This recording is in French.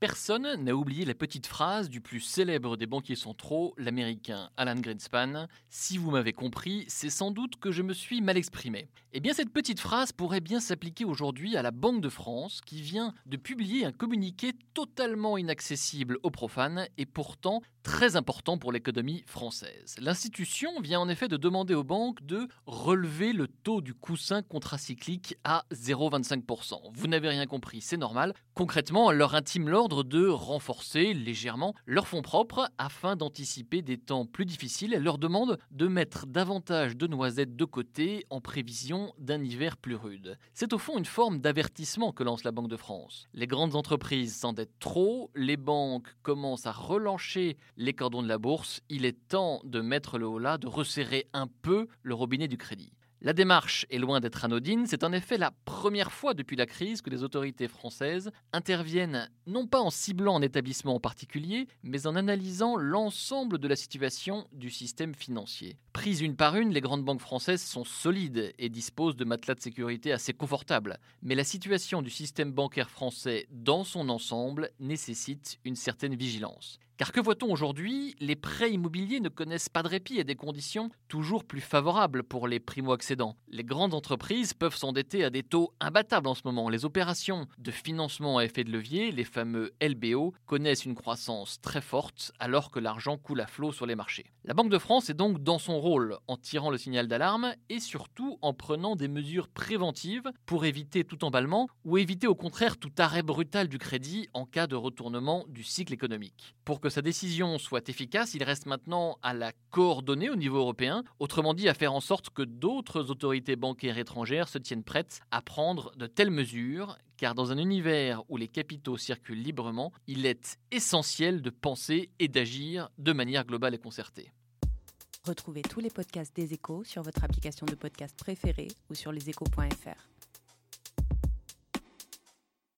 Personne n'a oublié la petite phrase du plus célèbre des banquiers centraux, l'américain Alan Greenspan Si vous m'avez compris, c'est sans doute que je me suis mal exprimé. Eh bien, cette petite phrase pourrait bien s'appliquer aujourd'hui à la Banque de France qui vient de publier un communiqué totalement inaccessible aux profanes et pourtant très important pour l'économie française. L'institution vient en effet de demander aux banques de relever le taux du coussin contracyclique à 0,25%. Vous n'avez rien compris, c'est normal. Concrètement, leur intime l'ordre de renforcer légèrement leurs fonds propres afin d'anticiper des temps plus difficiles. Elle leur demande de mettre davantage de noisettes de côté en prévision d'un hiver plus rude. C'est au fond une forme d'avertissement que lance la Banque de France. Les grandes entreprises s'endettent trop, les banques commencent à relancer les cordons de la bourse, il est temps de mettre le haut là, de resserrer un peu le robinet du crédit. La démarche est loin d'être anodine, c'est en effet la première fois depuis la crise que les autorités françaises interviennent non pas en ciblant un établissement en particulier, mais en analysant l'ensemble de la situation du système financier. Prises une par une, les grandes banques françaises sont solides et disposent de matelas de sécurité assez confortables, mais la situation du système bancaire français dans son ensemble nécessite une certaine vigilance. Car que voit-on aujourd'hui? Les prêts immobiliers ne connaissent pas de répit à des conditions toujours plus favorables pour les primo-accédants. Les grandes entreprises peuvent s'endetter à des taux imbattables en ce moment. Les opérations de financement à effet de levier, les fameux LBO, connaissent une croissance très forte alors que l'argent coule à flot sur les marchés. La Banque de France est donc dans son rôle en tirant le signal d'alarme et surtout en prenant des mesures préventives pour éviter tout emballement ou éviter au contraire tout arrêt brutal du crédit en cas de retournement du cycle économique. Que sa décision soit efficace, il reste maintenant à la coordonner au niveau européen, autrement dit à faire en sorte que d'autres autorités bancaires étrangères se tiennent prêtes à prendre de telles mesures, car dans un univers où les capitaux circulent librement, il est essentiel de penser et d'agir de manière globale et concertée. Retrouvez tous les podcasts des échos sur votre application de podcast préférée ou sur leséchos.fr.